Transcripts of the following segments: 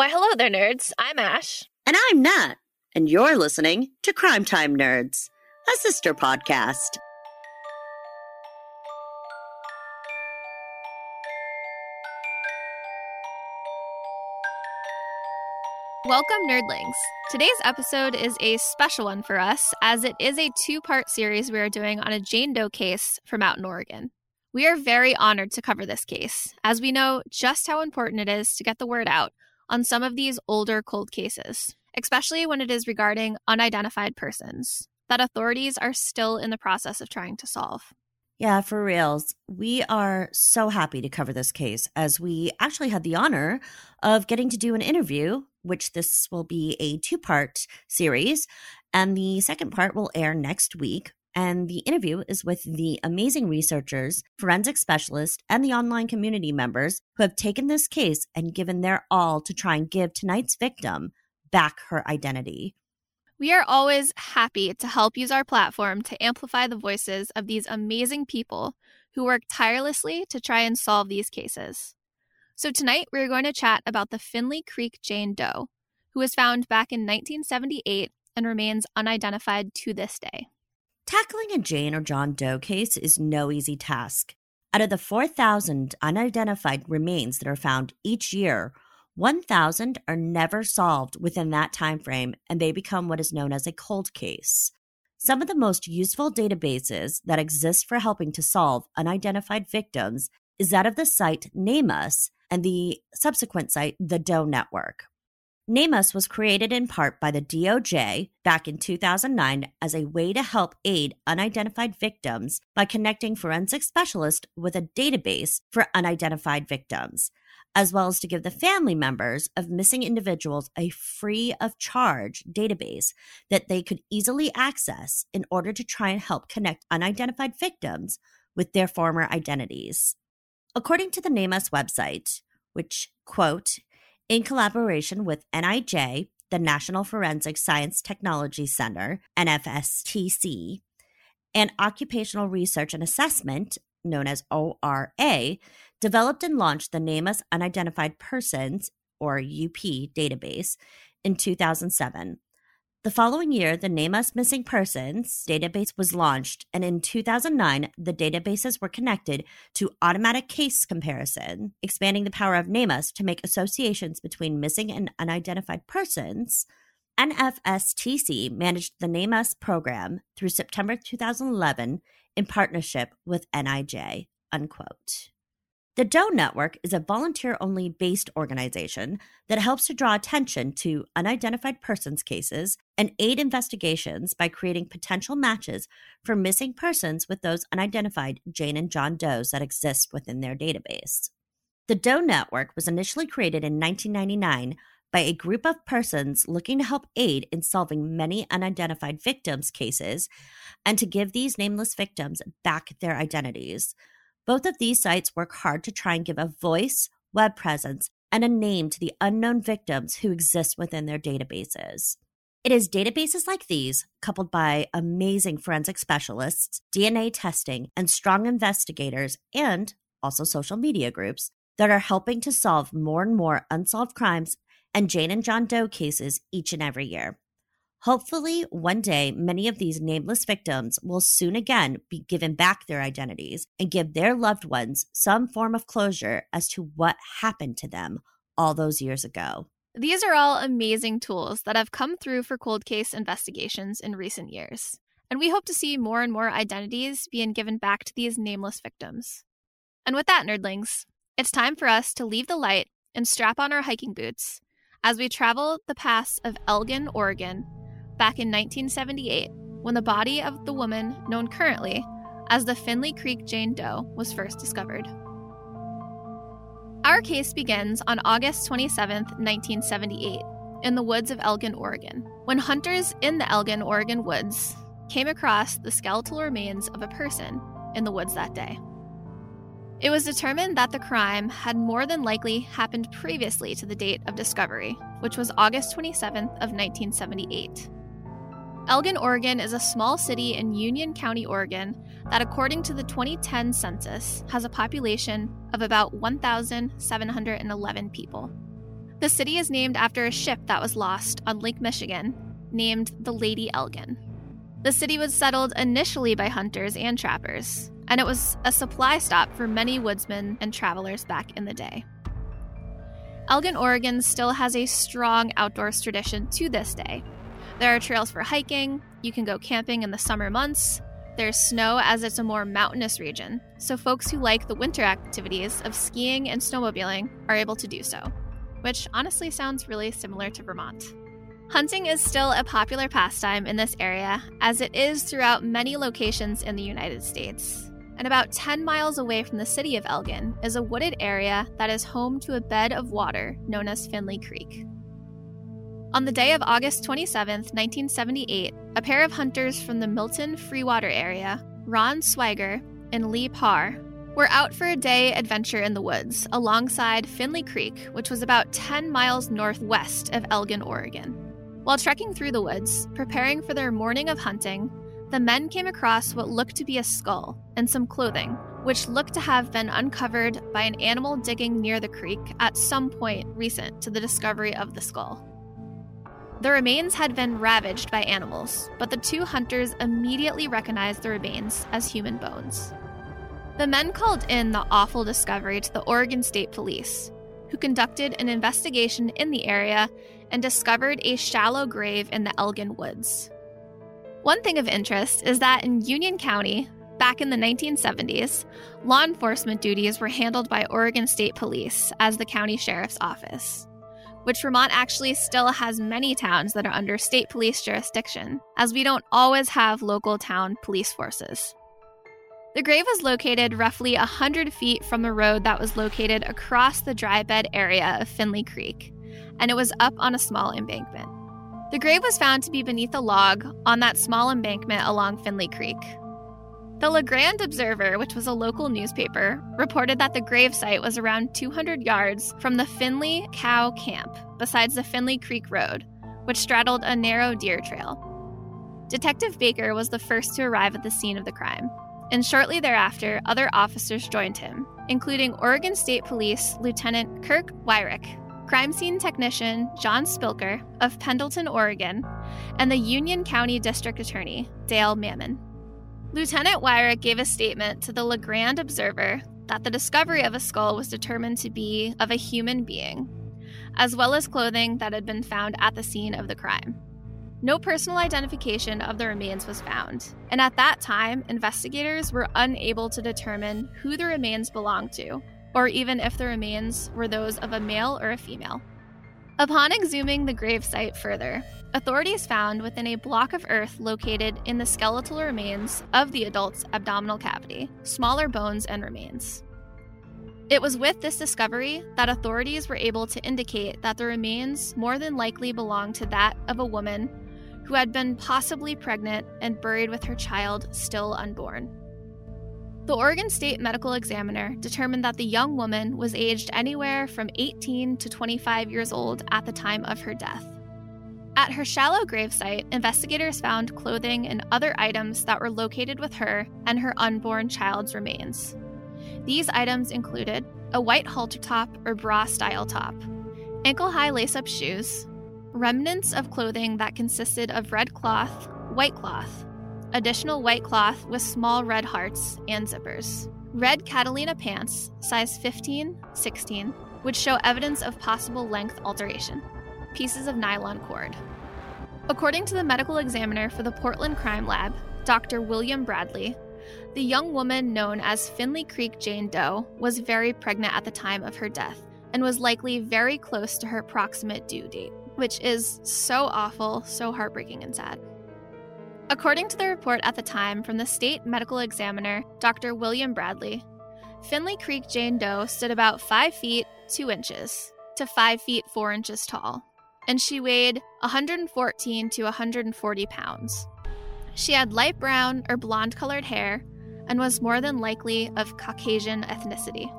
Why, hello there, nerds. I'm Ash. And I'm Nat. And you're listening to Crime Time Nerds, a sister podcast. Welcome, nerdlings. Today's episode is a special one for us, as it is a two part series we are doing on a Jane Doe case from out in Oregon. We are very honored to cover this case, as we know just how important it is to get the word out on some of these older cold cases, especially when it is regarding unidentified persons that authorities are still in the process of trying to solve. Yeah, for reals. We are so happy to cover this case as we actually had the honor of getting to do an interview, which this will be a two part series. And the second part will air next week. And the interview is with the amazing researchers, forensic specialists, and the online community members who have taken this case and given their all to try and give tonight's victim back her identity. We are always happy to help use our platform to amplify the voices of these amazing people who work tirelessly to try and solve these cases. So, tonight we're going to chat about the Finley Creek Jane Doe, who was found back in 1978 and remains unidentified to this day. Tackling a Jane or John Doe case is no easy task. Out of the 4,000 unidentified remains that are found each year, 1,000 are never solved within that time frame and they become what is known as a cold case. Some of the most useful databases that exist for helping to solve unidentified victims is that of the site NamUs and the subsequent site The Doe Network. NamUs was created in part by the DOJ back in 2009 as a way to help aid unidentified victims by connecting forensic specialists with a database for unidentified victims as well as to give the family members of missing individuals a free of charge database that they could easily access in order to try and help connect unidentified victims with their former identities. According to the NamUs website, which, quote, in collaboration with NIJ, the National Forensic Science Technology Center, NFSTC, and Occupational Research and Assessment, known as ORA, developed and launched the NamUs Unidentified Persons, or UP, database in 2007. The following year, the NamUs Missing Persons database was launched, and in 2009, the databases were connected to automatic case comparison, expanding the power of NamUs to make associations between missing and unidentified persons. NFSTC managed the NamUs program through September 2011 in partnership with NIJ. Unquote. The Doe Network is a volunteer only based organization that helps to draw attention to unidentified persons cases and aid investigations by creating potential matches for missing persons with those unidentified Jane and John Does that exist within their database. The Doe Network was initially created in 1999 by a group of persons looking to help aid in solving many unidentified victims' cases and to give these nameless victims back their identities. Both of these sites work hard to try and give a voice, web presence, and a name to the unknown victims who exist within their databases. It is databases like these, coupled by amazing forensic specialists, DNA testing, and strong investigators, and also social media groups, that are helping to solve more and more unsolved crimes and Jane and John Doe cases each and every year. Hopefully, one day, many of these nameless victims will soon again be given back their identities and give their loved ones some form of closure as to what happened to them all those years ago. These are all amazing tools that have come through for cold case investigations in recent years. And we hope to see more and more identities being given back to these nameless victims. And with that, nerdlings, it's time for us to leave the light and strap on our hiking boots as we travel the pass of Elgin, Oregon back in 1978 when the body of the woman known currently as the Finley Creek Jane Doe was first discovered. Our case begins on August 27, 1978, in the woods of Elgin, Oregon, when hunters in the Elgin, Oregon woods came across the skeletal remains of a person in the woods that day. It was determined that the crime had more than likely happened previously to the date of discovery, which was August 27th of 1978. Elgin, Oregon is a small city in Union County, Oregon that according to the 2010 census has a population of about 1,711 people. The city is named after a ship that was lost on Lake Michigan, named the Lady Elgin. The city was settled initially by hunters and trappers, and it was a supply stop for many woodsmen and travelers back in the day. Elgin, Oregon still has a strong outdoors tradition to this day. There are trails for hiking, you can go camping in the summer months, there's snow as it's a more mountainous region, so folks who like the winter activities of skiing and snowmobiling are able to do so, which honestly sounds really similar to Vermont. Hunting is still a popular pastime in this area, as it is throughout many locations in the United States. And about 10 miles away from the city of Elgin is a wooded area that is home to a bed of water known as Finley Creek. On the day of August 27, 1978, a pair of hunters from the Milton Freewater area, Ron Swiger and Lee Parr, were out for a day adventure in the woods alongside Finley Creek, which was about 10 miles northwest of Elgin, Oregon. While trekking through the woods, preparing for their morning of hunting, the men came across what looked to be a skull and some clothing, which looked to have been uncovered by an animal digging near the creek at some point recent to the discovery of the skull. The remains had been ravaged by animals, but the two hunters immediately recognized the remains as human bones. The men called in the awful discovery to the Oregon State Police, who conducted an investigation in the area and discovered a shallow grave in the Elgin Woods. One thing of interest is that in Union County, back in the 1970s, law enforcement duties were handled by Oregon State Police as the county sheriff's office, which Vermont actually still has many towns that are under state police jurisdiction, as we don't always have local town police forces. The grave was located roughly 100 feet from the road that was located across the dry bed area of Finley Creek, and it was up on a small embankment. The grave was found to be beneath a log on that small embankment along Finley Creek. The La Grande Observer, which was a local newspaper, reported that the gravesite was around 200 yards from the Finley Cow Camp, besides the Finley Creek Road, which straddled a narrow deer trail. Detective Baker was the first to arrive at the scene of the crime, and shortly thereafter, other officers joined him, including Oregon State Police Lieutenant Kirk Wyrick, crime scene technician John Spilker of Pendleton, Oregon, and the Union County District Attorney, Dale Mammon. Lieutenant Wyrick gave a statement to the La Grande Observer that the discovery of a skull was determined to be of a human being, as well as clothing that had been found at the scene of the crime. No personal identification of the remains was found, and at that time, investigators were unable to determine who the remains belonged to, or even if the remains were those of a male or a female. Upon exhuming the gravesite further, authorities found within a block of earth located in the skeletal remains of the adult's abdominal cavity smaller bones and remains. It was with this discovery that authorities were able to indicate that the remains more than likely belonged to that of a woman who had been possibly pregnant and buried with her child still unborn. The Oregon State Medical Examiner determined that the young woman was aged anywhere from 18 to 25 years old at the time of her death. At her shallow gravesite, investigators found clothing and other items that were located with her and her unborn child's remains. These items included a white halter top or bra style top, ankle high lace up shoes, remnants of clothing that consisted of red cloth, white cloth, additional white cloth with small red hearts and zippers, red Catalina pants, size 15, 16, which show evidence of possible length alteration, pieces of nylon cord. According to the medical examiner for the Portland Crime Lab, Dr. William Bradley, the young woman known as Finley Creek Jane Doe was very pregnant at the time of her death and was likely very close to her proximate due date, which is so awful, so heartbreaking and sad. According to the report at the time from the state medical examiner, Dr. William Bradley, Finley Creek Jane Doe stood about 5 feet 2 inches to 5 feet 4 inches tall, and she weighed 114 to 140 pounds. She had light brown or blonde colored hair and was more than likely of Caucasian ethnicity.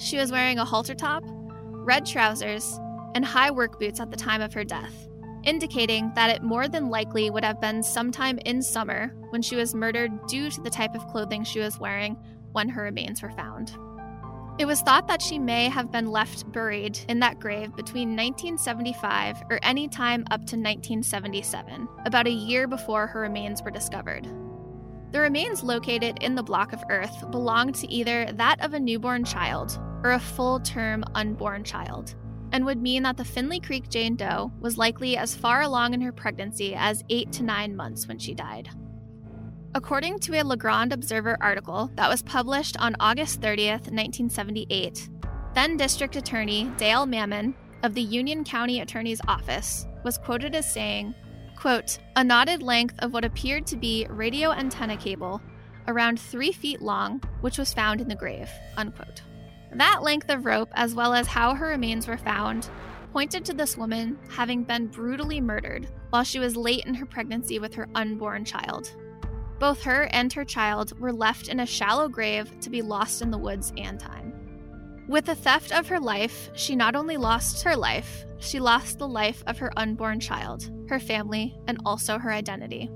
She was wearing a halter top, red trousers, and high work boots at the time of her death, indicating that it more than likely would have been sometime in summer when she was murdered due to the type of clothing she was wearing when her remains were found. It was thought that she may have been left buried in that grave between 1975 or any time up to 1977, about a year before her remains were discovered. The remains located in the block of earth belonged to either that of a newborn child or a full term unborn child, and would mean that the Finley Creek Jane Doe was likely as far along in her pregnancy as eight to nine months when she died. According to a La Grande Observer article that was published on August 30th, 1978, then District Attorney Dale Mammon of the Union County Attorney's Office was quoted as saying, quote, a knotted length of what appeared to be radio antenna cable around three feet long, which was found in the grave, unquote. That length of rope, as well as how her remains were found, pointed to this woman having been brutally murdered while she was late in her pregnancy with her unborn child. Both her and her child were left in a shallow grave to be lost in the woods and time. With the theft of her life, she not only lost her life, she lost the life of her unborn child, her family, and also her identity.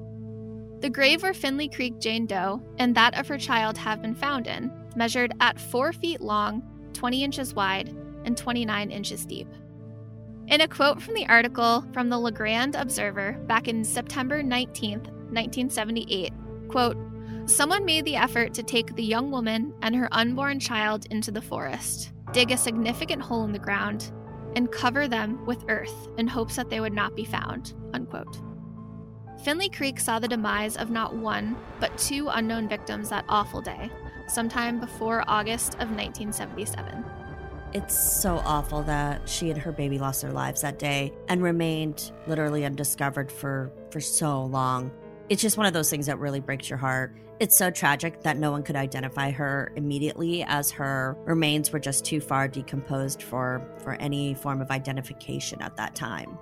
The grave where Finley Creek Jane Doe and that of her child have been found in measured at 4 feet long, 20 inches wide, and 29 inches deep. In a quote from the article from the La Grande Observer back in September 19, 1978, Quote, Someone made the effort to take the young woman and her unborn child into the forest, dig a significant hole in the ground, and cover them with earth in hopes that they would not be found. Unquote. Finley Creek saw the demise of not one, but two unknown victims that awful day, sometime before August of 1977. It's so awful that she and her baby lost their lives that day and remained literally undiscovered for, for so long it's just one of those things that really breaks your heart. It's so tragic that no one could identify her immediately as her remains were just too far decomposed for, for any form of identification at that time.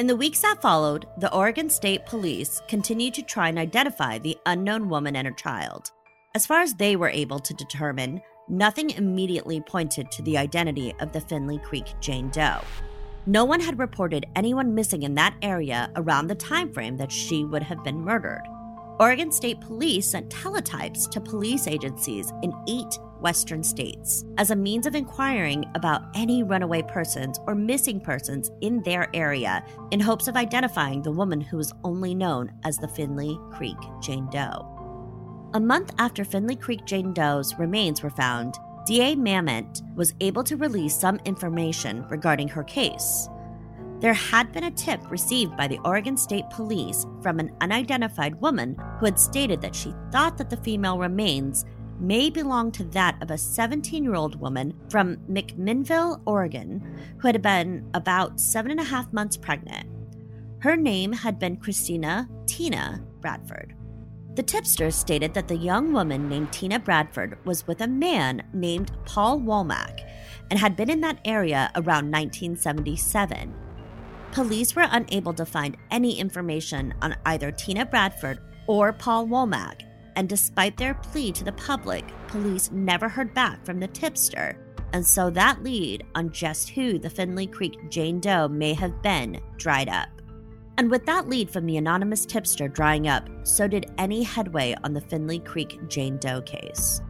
In the weeks that followed, the Oregon State Police continued to try and identify the unknown woman and her child. As far as they were able to determine, nothing immediately pointed to the identity of the Finley Creek Jane Doe. No one had reported anyone missing in that area around the time frame that she would have been murdered. Oregon State Police sent teletypes to police agencies in eight western states as a means of inquiring about any runaway persons or missing persons in their area in hopes of identifying the woman who was only known as the Finley Creek Jane Doe. A month after Finley Creek Jane Doe's remains were found, DA Mammon was able to release some information regarding her case. There had been a tip received by the Oregon State Police from an unidentified woman who had stated that she thought that the female remains may belong to that of a 17 year old woman from McMinnville, Oregon, who had been about seven and a half months pregnant. Her name had been Christina Tina Bradford. The tipster stated that the young woman named Tina Bradford was with a man named Paul Womack and had been in that area around 1977. Police were unable to find any information on either Tina Bradford or Paul Womack, and despite their plea to the public, police never heard back from the tipster, and so that lead on just who the Finley Creek Jane Doe may have been dried up. And with that lead from the anonymous tipster drying up, so did any headway on the Finley Creek Jane Doe case.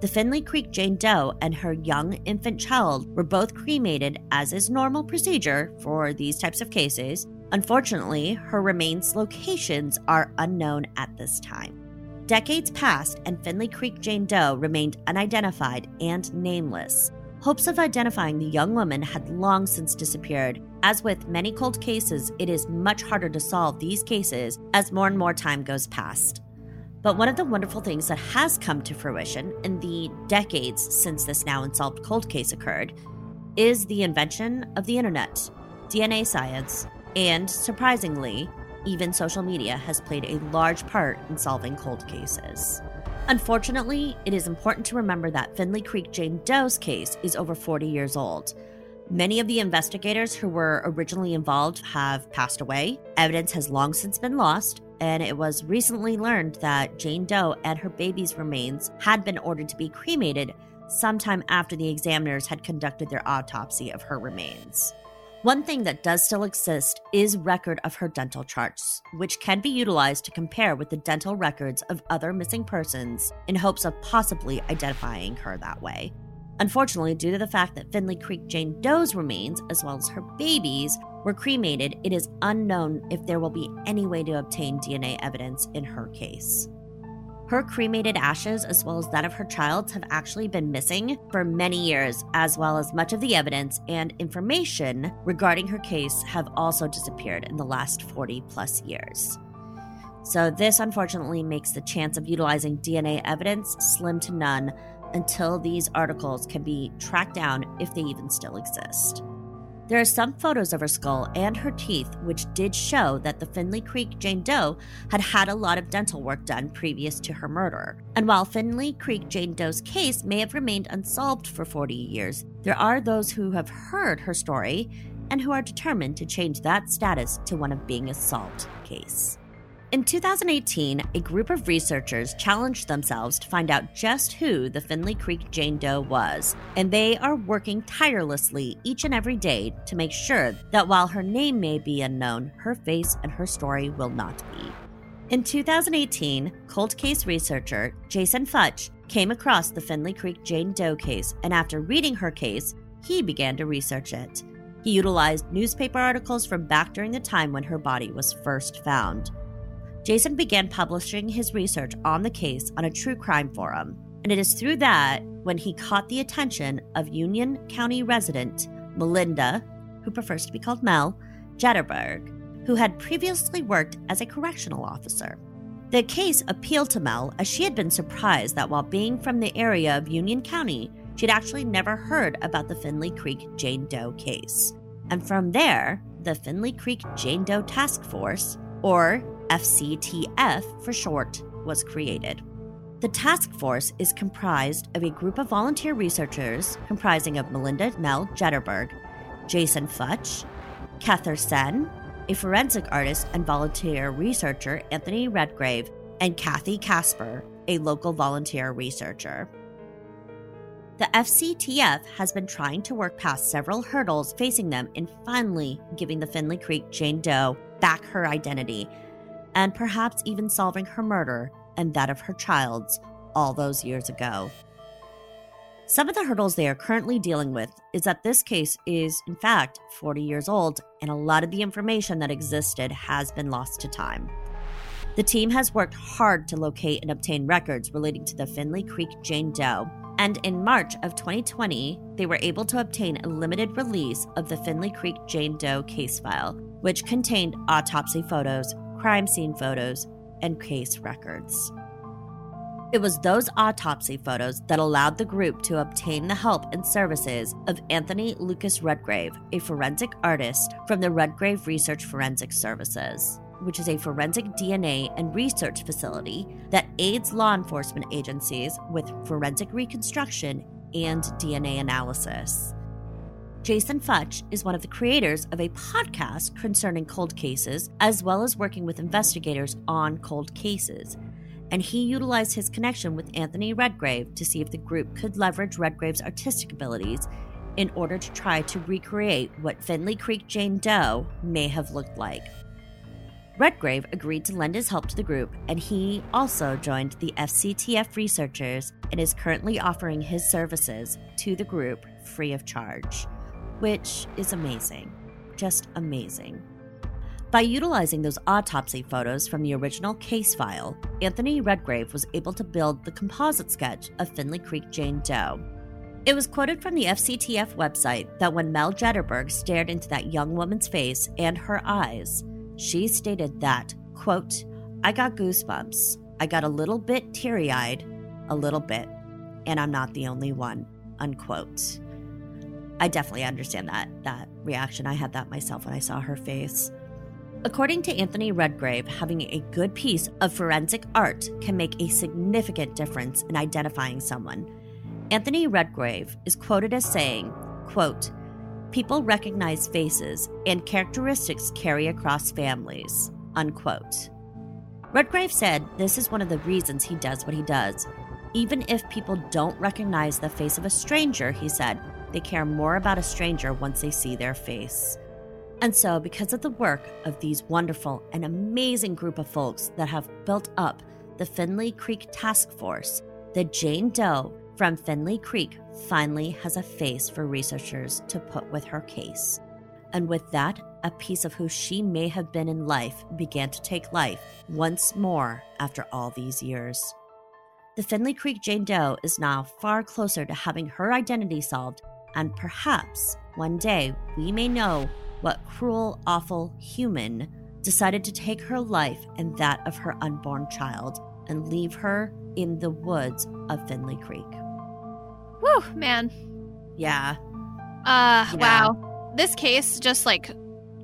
The Finley Creek Jane Doe and her young infant child were both cremated, as is normal procedure for these types of cases. Unfortunately, her remains locations are unknown at this time. Decades passed, and Finley Creek Jane Doe remained unidentified and nameless, Hopes of identifying the young woman had long since disappeared. As with many cold cases, it is much harder to solve these cases as more and more time goes past. But one of the wonderful things that has come to fruition in the decades since this now unsolved cold case occurred is the invention of the internet, DNA science, and surprisingly, even social media has played a large part in solving cold cases. Unfortunately, it is important to remember that Finley Creek Jane Doe's case is over 40 years old. Many of the investigators who were originally involved have passed away. Evidence has long since been lost, and it was recently learned that Jane Doe and her baby's remains had been ordered to be cremated sometime after the examiners had conducted their autopsy of her remains. One thing that does still exist is record of her dental charts, which can be utilized to compare with the dental records of other missing persons in hopes of possibly identifying her that way. Unfortunately, due to the fact that Finley Creek Jane Doe's remains, as well as her babies, were cremated, it is unknown if there will be any way to obtain DNA evidence in her case. Her cremated ashes, as well as that of her child, have actually been missing for many years, as well as much of the evidence and information regarding her case have also disappeared in the last 40 plus years. So, this unfortunately makes the chance of utilizing DNA evidence slim to none until these articles can be tracked down if they even still exist. There are some photos of her skull and her teeth which did show that the Finley Creek Jane Doe had had a lot of dental work done previous to her murder. And while Finley Creek Jane Doe's case may have remained unsolved for 40 years, there are those who have heard her story and who are determined to change that status to one of being a solved case. In 2018, a group of researchers challenged themselves to find out just who the Finley Creek Jane Doe was, and they are working tirelessly each and every day to make sure that while her name may be unknown, her face and her story will not be. In 2018, cold case researcher Jason Futch came across the Finley Creek Jane Doe case, and after reading her case, he began to research it. He utilized newspaper articles from back during the time when her body was first found. Jason began publishing his research on the case on a true crime forum, and it is through that when he caught the attention of Union County resident Melinda, who prefers to be called Mel, Jetterberg, who had previously worked as a correctional officer. The case appealed to Mel as she had been surprised that while being from the area of Union County, she'd actually never heard about the Finley Creek Jane Doe case. And from there, the Finley Creek Jane Doe Task Force, or FCTF for short, was created. The task force is comprised of a group of volunteer researchers comprising of Melinda Mel Jetterberg, Jason Futch, Kether Sen, a forensic artist and volunteer researcher Anthony Redgrave, and Kathy Casper, a local volunteer researcher. The FCTF has been trying to work past several hurdles facing them in finally giving the Finley Creek Jane Doe back her identity and perhaps even solving her murder and that of her child's all those years ago. Some of the hurdles they are currently dealing with is that this case is, in fact, 40 years old, and a lot of the information that existed has been lost to time. The team has worked hard to locate and obtain records relating to the Finley Creek Jane Doe, and in March of 2020, they were able to obtain a limited release of the Finley Creek Jane Doe case file, which contained autopsy photos, crime scene photos, and case records. It was those autopsy photos that allowed the group to obtain the help and services of Anthony Lucas Redgrave, a forensic artist from the Redgrave Research Forensic Services, which is a forensic DNA and research facility that aids law enforcement agencies with forensic reconstruction and DNA analysis. Jason Futch is one of the creators of a podcast concerning cold cases, as well as working with investigators on cold cases. And he utilized his connection with Anthony Redgrave to see if the group could leverage Redgrave's artistic abilities in order to try to recreate what Finley Creek Jane Doe may have looked like. Redgrave agreed to lend his help to the group, and he also joined the FCTF researchers and is currently offering his services to the group free of charge which is amazing. Just amazing. By utilizing those autopsy photos from the original case file, Anthony Redgrave was able to build the composite sketch of Finley Creek Jane Doe. It was quoted from the FCTF website that when Mel Jetterberg stared into that young woman's face and her eyes, she stated that, quote, I got goosebumps. I got a little bit teary eyed, a little bit, and I'm not the only one, unquote. I definitely understand that that reaction. I had that myself when I saw her face. According to Anthony Redgrave, having a good piece of forensic art can make a significant difference in identifying someone. Anthony Redgrave is quoted as saying, quote, People recognize faces and characteristics carry across families, unquote. Redgrave said this is one of the reasons he does what he does. Even if people don't recognize the face of a stranger, he said, they care more about a stranger once they see their face. And so, because of the work of these wonderful and amazing group of folks that have built up the Finley Creek Task Force, the Jane Doe from Finley Creek finally has a face for researchers to put with her case. And with that, a piece of who she may have been in life began to take life once more after all these years. The Finley Creek Jane Doe is now far closer to having her identity solved, and perhaps one day we may know what cruel, awful human decided to take her life and that of her unborn child and leave her in the woods of Finley Creek. Whew, man. Yeah. Uh, Yeah. wow. This case just like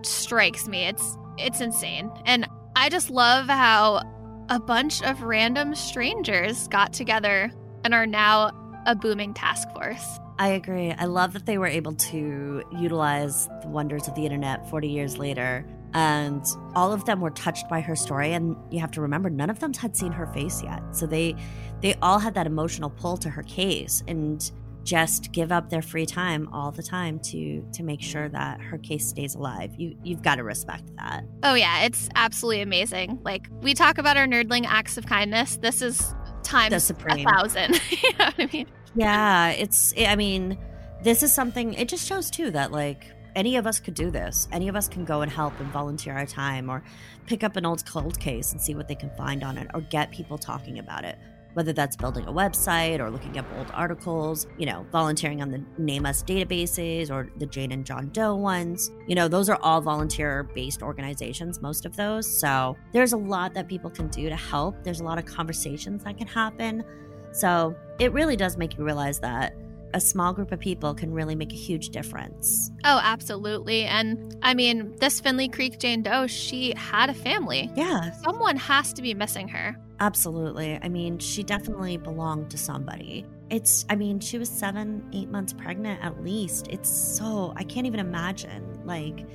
strikes me. It's it's insane. And I just love how a bunch of random strangers got together and are now a booming task force. I agree. I love that they were able to utilize the wonders of the internet 40 years later. And all of them were touched by her story. And you have to remember, none of them had seen her face yet. So they they all had that emotional pull to her case and just give up their free time all the time to to make sure that her case stays alive. You you've got to respect that. Oh yeah, it's absolutely amazing. Like we talk about our nerdling acts of kindness. This is times The a thousand. you know what I mean? Yeah, it's I mean, this is something it just shows too that like any of us could do this. Any of us can go and help and volunteer our time or pick up an old cold case and see what they can find on it or get people talking about it. Whether that's building a website or looking up old articles, you know, volunteering on the NamUs databases or the Jane and John Doe ones. You know, those are all volunteer based organizations, most of those. So there's a lot that people can do to help. There's a lot of conversations that can happen. So it really does make you realize that a small group of people can really make a huge difference. Oh, absolutely. And I mean, this Finley Creek Jane Doe, she had a family. Yeah, Someone has to be missing her. absolutely. I mean, she definitely belonged to somebody. It's, I mean, she was seven, eight months pregnant at least. It's so, I can't even imagine. Like,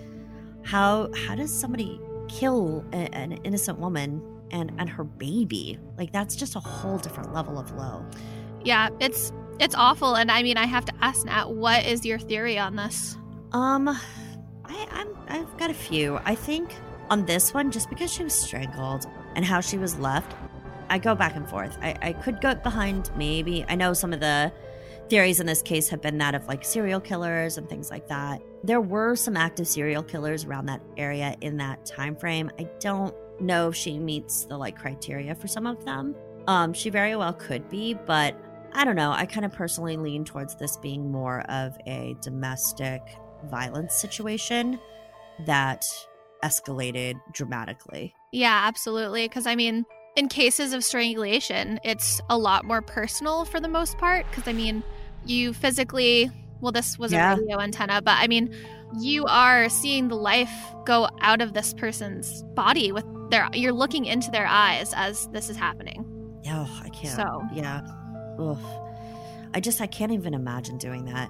how, how does somebody kill a, an innocent woman and, and her baby? Like, that's just a whole different level of low. Yeah, it's it's awful. And I mean, I have to ask Nat, what is your theory on this? Um, I, I'm I've got a few. I think on this one, just because she was strangled and how she was left, I go back and forth. I, I could go behind maybe. I know some of the theories in this case have been that of like serial killers and things like that. There were some active serial killers around that area in that time frame. I don't know if she meets the like criteria for some of them. Um, she very well could be, but I don't know. I kind of personally lean towards this being more of a domestic violence situation that escalated dramatically. Yeah, absolutely. Because I mean, in cases of strangulation, it's a lot more personal for the most part. Because I mean, you physically, well, this was Yeah. a radio antenna, but I mean, you are seeing the life go out of this person's body with their, you're looking into their eyes as this is happening. Oh, I can't. So- yeah. Ugh. I just I can't even imagine doing that.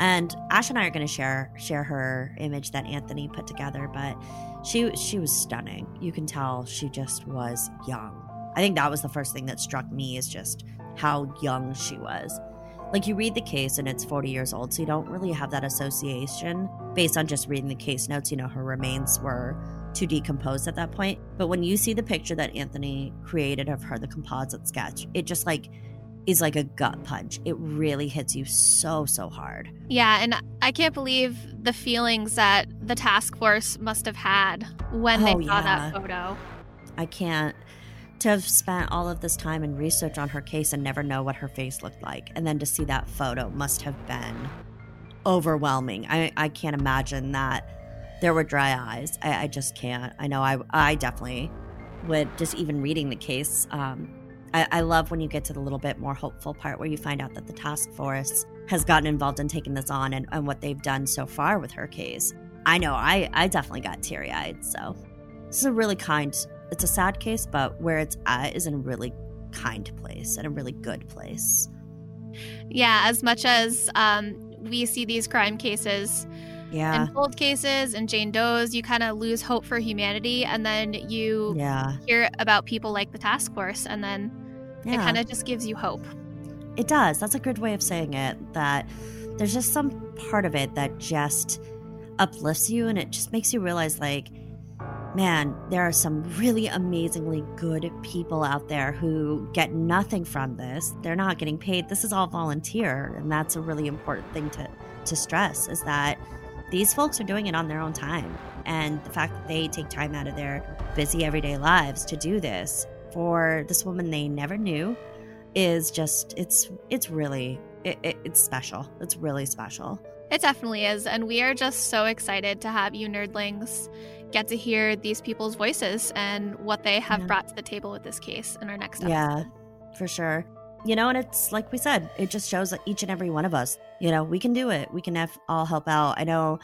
And Ash and I are going to share share her image that Anthony put together, but she she was stunning. You can tell she just was young. I think that was the first thing that struck me is just how young she was. Like you read the case and it's 40 years old, so you don't really have that association based on just reading the case notes. You know, her remains were to decompose at that point. But when you see the picture that Anthony created of her, the composite sketch, it just like is like a gut punch. It really hits you so, so hard. Yeah, and I can't believe the feelings that the task force must have had when they Oh, saw that photo. I can't to have spent all of this time and research on her case and never know what her face looked like. And then to see that photo must have been overwhelming. I, I can't imagine that there were dry eyes. I, I just can't. I know I, I definitely would just even reading the case. Um, I, I love when you get to the little bit more hopeful part where you find out that the task force has gotten involved in taking this on and, and what they've done so far with her case. I know I, I definitely got teary eyed. So this is a really kind, it's a sad case, but where it's at is in a really kind place and a really good place. Yeah, as much as um, we see these crime cases Yeah. and cold cases and Jane Doe's, you kind of lose hope for humanity, and then you Yeah. hear about people like the task force, and then it kind of just gives you hope. It does. That's a good way of saying it. That there's just some part of it that just uplifts you and it just makes you realize like man, there are some really amazingly good people out there who get nothing from this. They're not getting paid. This is all volunteer, and that's a really important thing to to stress is that these folks are doing it on their own time. And the fact that they take time out of their busy everyday lives to do this for this woman they never knew is just it's it's really it, it, it's special. It's really special. It definitely is. And we are just so excited to have you nerdlings get to hear these people's voices and what they have yeah. brought to the table with this case in our next episode. Yeah, for sure. You know, and it's like we said, it just shows that each and every one of us, you know, we can do it. We can have, all help out. I know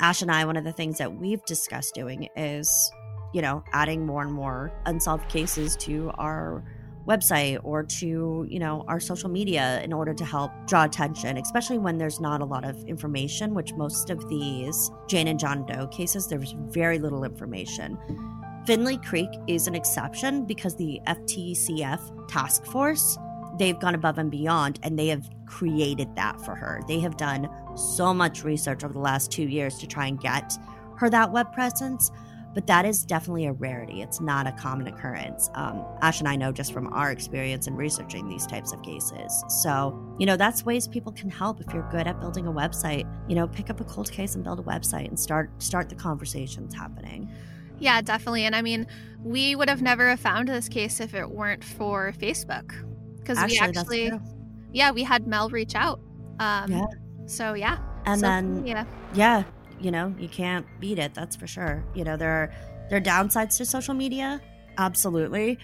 Ash and I, one of the things that we've discussed doing is, you know, adding more and more unsolved cases to our website or to you know our social media in order to help draw attention especially when there's not a lot of information which most of these jane and john doe cases there's very little information. Finley creek is an exception because the ftcf task force they've gone above and beyond and they have created that for her. They have done so much research over the last two years to try and get her that web presence but that is definitely a rarity. It's not a common occurrence. Um, Ash and I know just from our experience in researching these types of cases. So, you know, that's ways people can help if you're good at building a website. You know, pick up a cold case and build a website and start start the conversations happening. Yeah, definitely. And I mean, we would have never found this case if it weren't for Facebook. Because we actually, yeah, we had Mel reach out. Um, yeah. So, yeah. And so, then, yeah. yeah, you know you can't beat it that's for sure. You know there are there are downsides to social media absolutely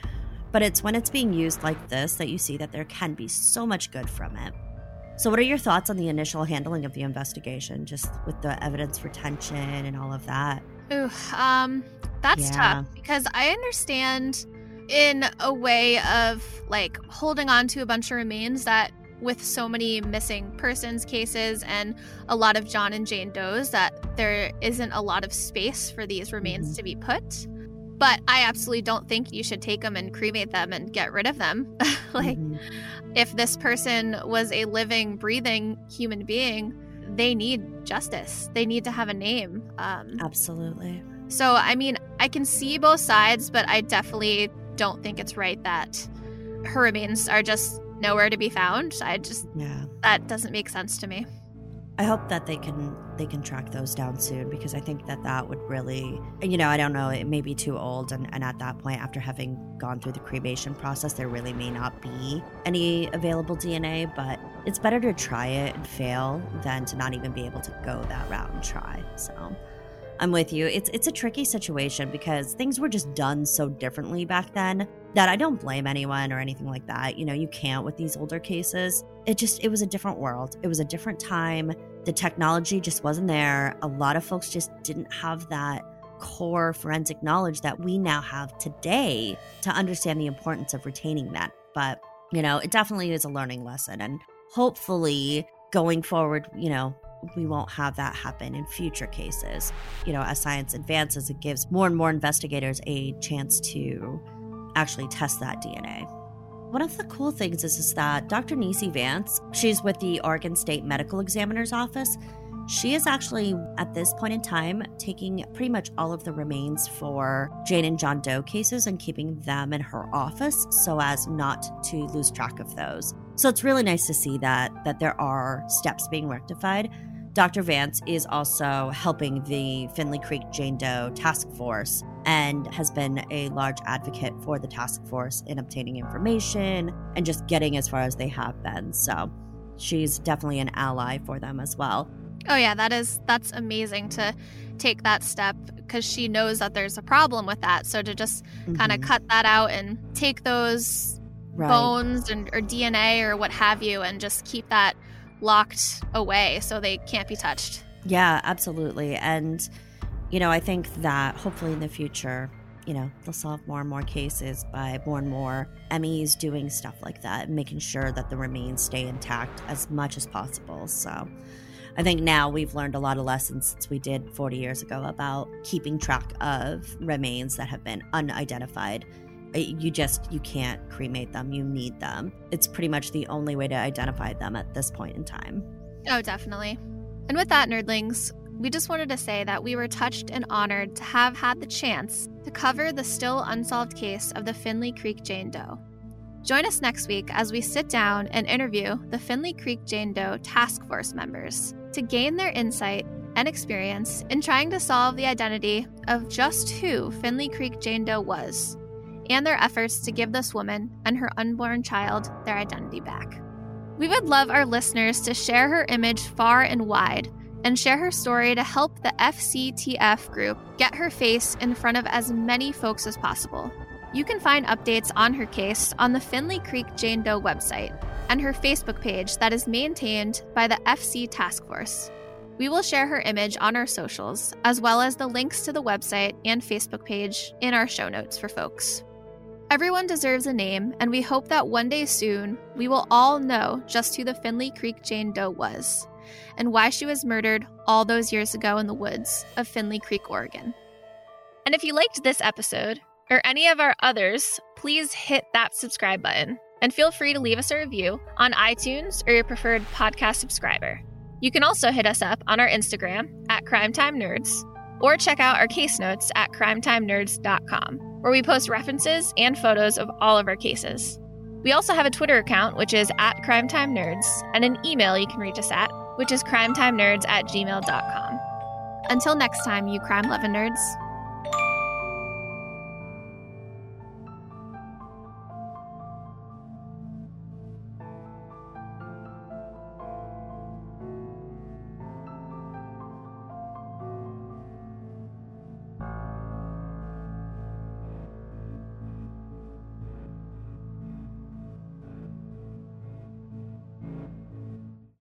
but it's when it's being used like this that you see that there can be so much good from it. So what are your thoughts on the initial handling of the investigation just with the evidence retention and all of that? Ooh, um that's yeah. tough because i understand in a way of like holding on to a bunch of remains that with so many missing persons cases and a lot of John and Jane Does that there isn't a lot of space for these remains mm-hmm. to be put. But I absolutely don't think you should take them and cremate them and get rid of them. like, mm-hmm. if this person was a living, breathing human being, they need justice. They need to have a name. Um, Absolutely. So, I mean, I can see both sides, but I definitely don't think it's right that her remains are just nowhere to be found. I just yeah, that doesn't make sense to me. I hope that they can they can track those down soon because I think that that would really you know I don't know it may be too old and, and at that point after having gone through the cremation process there really may not be any available DNA but it's better to try it and fail than to not even be able to go that route and try so I'm with you. It's it's a tricky situation because things were just done so differently back then that I don't blame anyone or anything like that. You know, you can't with these older cases. It just it was a different world. It was a different time. The technology just wasn't there. A lot of folks just didn't have that core forensic knowledge that we now have today to understand the importance of retaining that. But, you know, it definitely is a learning lesson and hopefully going forward, you know, we won't have that happen in future cases. You know, as science advances, it gives more and more investigators a chance to actually test that DNA. One of the cool things is, is that Dr. Nici Vance, she's with the Oregon State Medical Examiner's Office. She is actually, at this point in time, taking pretty much all of the remains for Jane and John Doe cases and keeping them in her office so as not to lose track of those. So it's really nice to see that that there are steps being rectified. Dr. Vance is also helping the Finley Creek Jane Doe Task Force and has been a large advocate for the task force in obtaining information and just getting as far as they have been. So she's definitely an ally for them as well. Oh yeah, that is that's amazing to take that step because she knows that there's a problem with that. So to just mm-hmm. kind of cut that out and take those right. bones and, or DNA or what have you and just keep that locked away so they can't be touched. Yeah, absolutely. And, you know, I think that hopefully in the future, you know, they'll solve more and more cases by more and more MEs doing stuff like that making sure that the remains stay intact as much as possible. So I think now we've learned a lot of lessons since we did 40 years ago about keeping track of remains that have been unidentified you just you can't cremate them. You need them. It's pretty much the only way to identify them at this point in time. Oh definitely. And with that nerdlings we just wanted to say that we were touched and honored to have had the chance to cover the still unsolved case of the Finley Creek Jane Doe. Join us next week as we sit down and interview the Finley Creek Jane Doe Task Force members to gain their insight and experience in trying to solve the identity of just who Finley Creek Jane Doe was and their efforts to give this woman and her unborn child their identity back. We would love our listeners to share her image far and wide and share her story to help the FCTF group get her face in front of as many folks as possible. You can find updates on her case on the Finley Creek Jane Doe website and her Facebook page that is maintained by the FC Task Force. We will share her image on our socials, as well as the links to the website and Facebook page in our show notes for folks. Everyone deserves a name, and we hope that one day soon we will all know just who the Finley Creek Jane Doe was and why she was murdered all those years ago in the woods of Finley Creek, Oregon. And if you liked this episode or any of our others, please hit that subscribe button and feel free to leave us a review on iTunes or your preferred podcast subscriber. You can also hit us up on our Instagram at Crimetime Nerds or check out our case notes at crimetimenerds.com, where we post references and photos of all of our cases. We also have a Twitter account, which is at Crimetime Nerds, and an email you can reach us at, which is crimetimenerds at gmail.com. Until next time, you crime loving nerds.